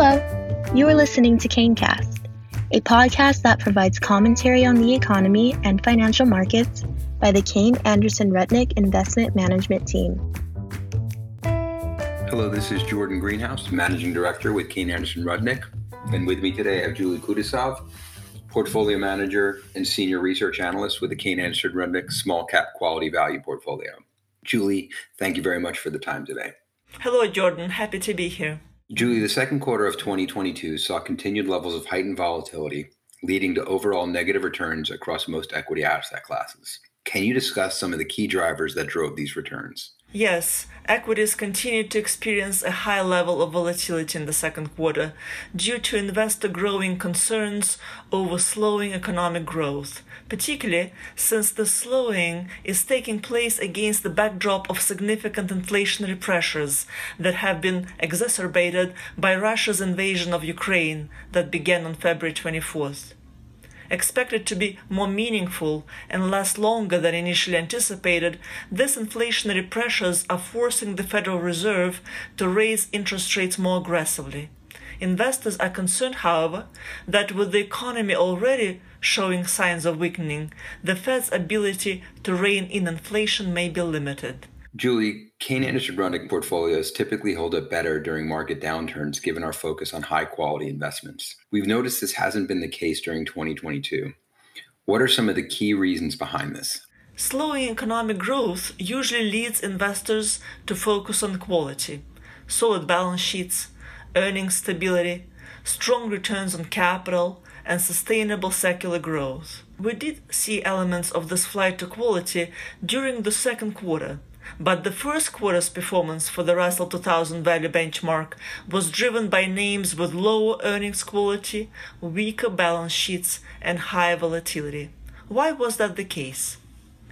Hello, you are listening to KayneCast, a podcast that provides commentary on the economy and financial markets by the Kayne Anderson Rudnick Investment Management Team. Hello, this is Jordan Greenhouse, Managing Director with Kayne Anderson Rudnick. And with me today, I have Julie Kutasov, Portfolio Manager and Senior Research Analyst with the Kayne Anderson Rudnick Small Cap Quality Value Portfolio. Julie, thank you very much for the time today. Hello, Jordan. Happy to be here. Julie, the second quarter of 2022 saw continued levels of heightened volatility, leading to overall negative returns across most equity asset classes. Can you discuss some of the key drivers that drove these returns? Yes, equities continued to experience a high level of volatility in the second quarter due to investor growing concerns over slowing economic growth, particularly since the slowing is taking place against the backdrop of significant inflationary pressures that have been exacerbated by Russia's invasion of Ukraine that began on February 24th expected to be more meaningful and last longer than initially anticipated, these inflationary pressures are forcing the Federal Reserve to raise interest rates more aggressively. Investors are concerned, however, that with the economy already showing signs of weakening, the Fed's ability to rein in inflation may be limited. Julie, Kayne Anderson Rudnick portfolios typically hold up better during market downturns given our focus on high quality investments. We've noticed this hasn't been the case during 2022. What are some of the key reasons behind this? Slowing economic growth usually leads investors to focus on quality, solid balance sheets, earnings stability, strong returns on capital, and sustainable secular growth. We did see elements of this flight to quality during the second quarter but the first quarter's performance for the Russell 2000 value benchmark was driven by names with lower earnings quality, weaker balance sheets, and high volatility. Why was that the case?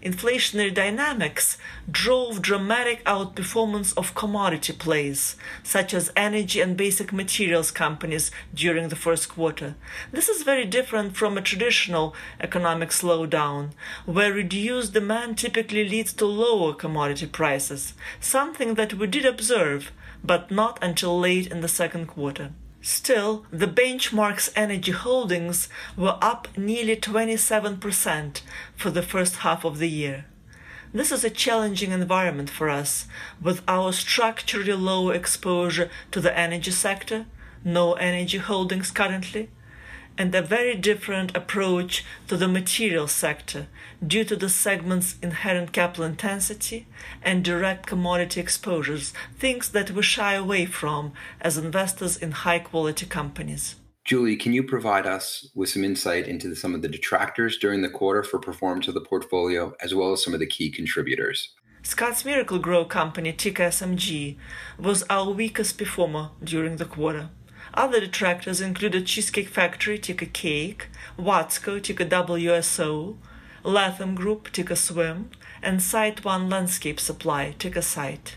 Inflationary dynamics drove dramatic outperformance of commodity plays, such as energy and basic materials companies during the first quarter. This is very different from a traditional economic slowdown, where reduced demand typically leads to lower commodity prices, something that we did observe, but not until late in the second quarter. Still, the benchmark's energy holdings were up nearly 27% for the first half of the year. This is a challenging environment for us, with our structurally low exposure to the energy sector, no energy holdings currently, and a very different approach to the material sector due to the segment's inherent capital intensity and direct commodity exposures, things that we shy away from as investors in high quality companies. Julie, can you provide us with some insight into some of the detractors during the quarter for performance of the portfolio, as well as some of the key contributors? Scotts Miracle-Gro Company, ticker SMG, was our weakest performer during the quarter. Other detractors included Cheesecake Factory, ticker Cake, Watsco, ticker WSO, Latham Group, ticker Swim, and SiteOne Landscape Supply, ticker Site.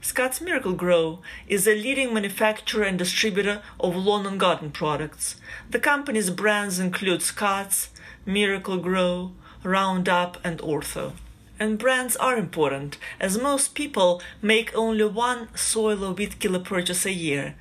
Scotts Miracle-Gro is a leading manufacturer and distributor of lawn and garden products. The company's brands include Scotts, Miracle-Gro, Roundup, and Ortho. And brands are important, as most people make only one soil or weed killer purchase a year,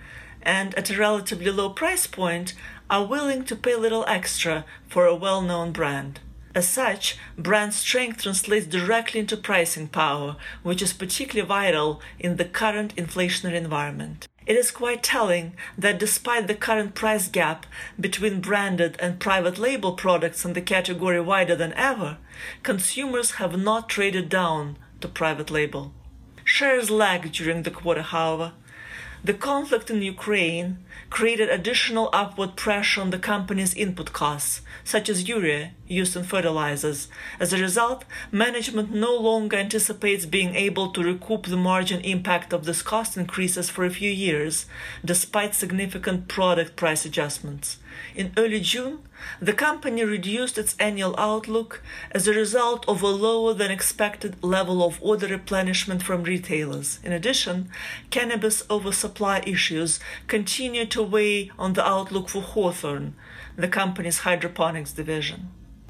and at a relatively low price point are willing to pay a little extra for a well known brand. As such, brand strength translates directly into pricing power, which is particularly vital in the current inflationary environment. It is quite telling that despite the current price gap between branded and private label products in the category wider than ever, consumers have not traded down to private label. Shares lagged during the quarter, however, the conflict in Ukraine created additional upward pressure on the company's input costs, such as urea used in fertilizers. As a result, management no longer anticipates being able to recoup the margin impact of these cost increases for a few years, despite significant product price adjustments. In early June, the company reduced its annual outlook as a result of a lower than expected level of order replenishment from retailers. In addition, cannabis oversupply issues continue to weigh on the outlook for Hawthorne, the company's division.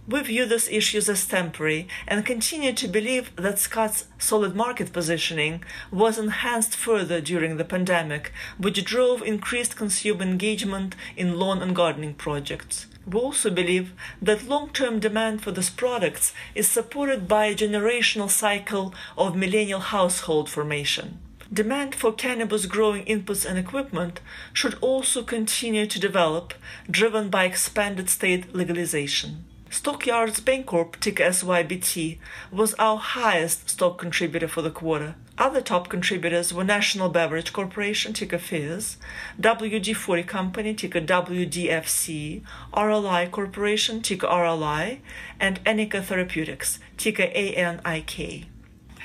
We view these issues as temporary and continue to believe that Scott's solid market positioning was enhanced further during the pandemic, which drove increased consumer engagement in lawn and gardening projects. We also believe that long term demand for these products is supported by a generational cycle of millennial household formation. Demand for cannabis growing inputs and equipment should also continue to develop, driven by expanded state legalization. Stockyards Bancorp, ticker SYBT, was our highest stock contributor for the quarter. Other top contributors were National Beverage Corporation, ticker FIZZ, WD-40 Company, ticker WDFC, RLI Corporation, ticker RLI, and Anika Therapeutics, ticker ANIK.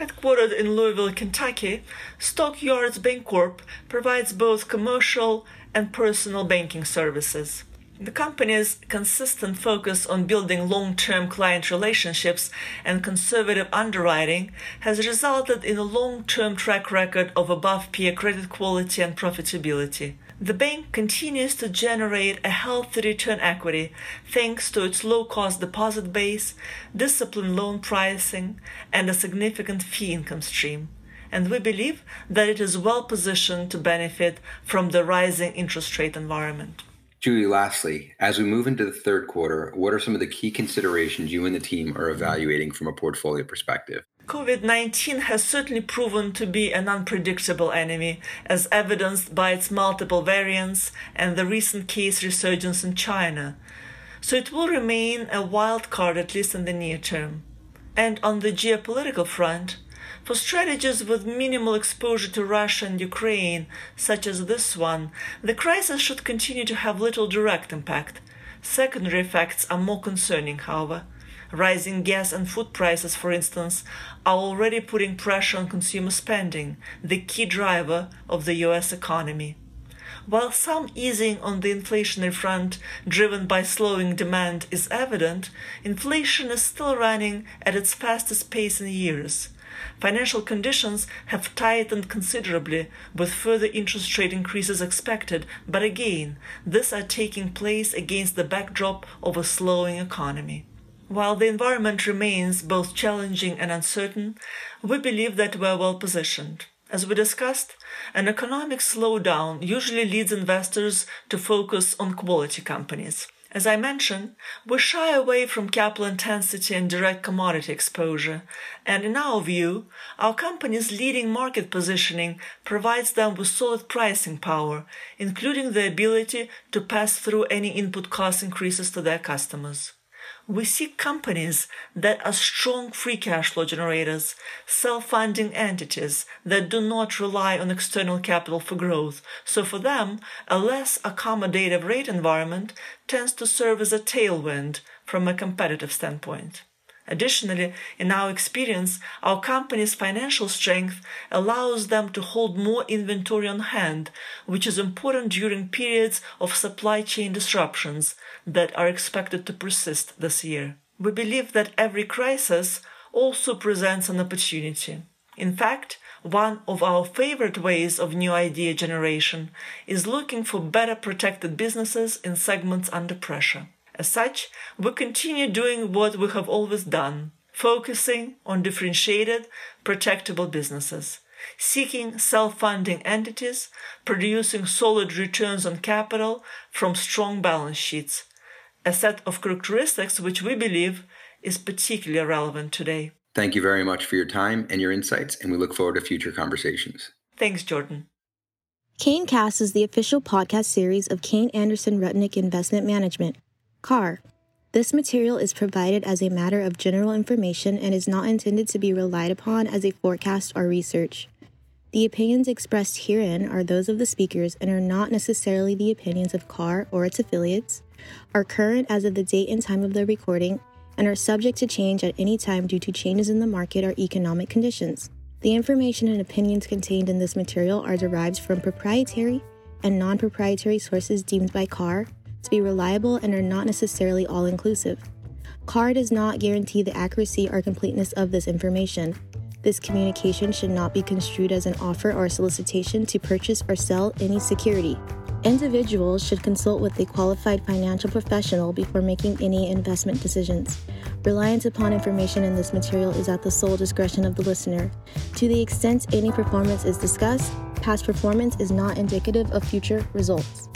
Headquartered in Louisville, Kentucky, Stockyards Bancorp provides both commercial and personal banking services. The company's consistent focus on building long term client relationships and conservative underwriting has resulted in a long term track record of above peer credit quality and profitability. The bank continues to generate a healthy return equity thanks to its low cost deposit base, disciplined loan pricing, and a significant fee income stream. And we believe that it is well positioned to benefit from the rising interest rate environment. Julie, lastly, as we move into the third quarter, what are some of the key considerations you and the team are evaluating from a portfolio perspective? COVID 19 has certainly proven to be an unpredictable enemy, as evidenced by its multiple variants and the recent case resurgence in China. So it will remain a wild card, at least in the near term. And on the geopolitical front, for strategies with minimal exposure to Russia and Ukraine, such as this one, the crisis should continue to have little direct impact. Secondary effects are more concerning, however. Rising gas and food prices, for instance, are already putting pressure on consumer spending, the key driver of the US economy. While some easing on the inflationary front, driven by slowing demand, is evident, inflation is still running at its fastest pace in years. Financial conditions have tightened considerably, with further interest rate increases expected, but again, these are taking place against the backdrop of a slowing economy. While the environment remains both challenging and uncertain, we believe that we're well positioned. As we discussed, an economic slowdown usually leads investors to focus on quality companies. As I mentioned, we shy away from capital intensity and direct commodity exposure, and in our view, our company's leading market positioning provides them with solid pricing power, including the ability to pass through any input cost increases to their customers. We see companies that are strong free cash flow generators, self funding entities that do not rely on external capital for growth. So, for them, a less accommodative rate environment tends to serve as a tailwind from a competitive standpoint. Additionally, in our experience, our company's financial strength allows them to hold more inventory on hand, which is important during periods of supply chain disruptions that are expected to persist this year. We believe that every crisis also presents an opportunity. In fact, one of our favorite ways of new idea generation is looking for better protected businesses in segments under pressure. As such, we continue doing what we have always done, focusing on differentiated, protectable businesses, seeking self funding entities, producing solid returns on capital from strong balance sheets, a set of characteristics which we believe is particularly relevant today. Thank you very much for your time and your insights, and we look forward to future conversations. Thanks, Jordan. Kayne Cast is the official podcast series of Kayne Anderson Rudnick Investment Management. KAR. This material is provided as a matter of general information and is not intended to be relied upon as a forecast or research. The opinions expressed herein are those of the speakers and are not necessarily the opinions of KAR or its affiliates, are current as of the date and time of the recording, and are subject to change at any time due to changes in the market or economic conditions. The information and opinions contained in this material are derived from proprietary and non proprietary sources deemed by KAR to be reliable and are not necessarily all inclusive. KAR does not guarantee the accuracy or completeness of this information. This communication should not be construed as an offer or solicitation to purchase or sell any security. Individuals should consult with a qualified financial professional before making any investment decisions. Reliance upon information in this material is at the sole discretion of the listener. To the extent any performance is discussed, past performance is not indicative of future results.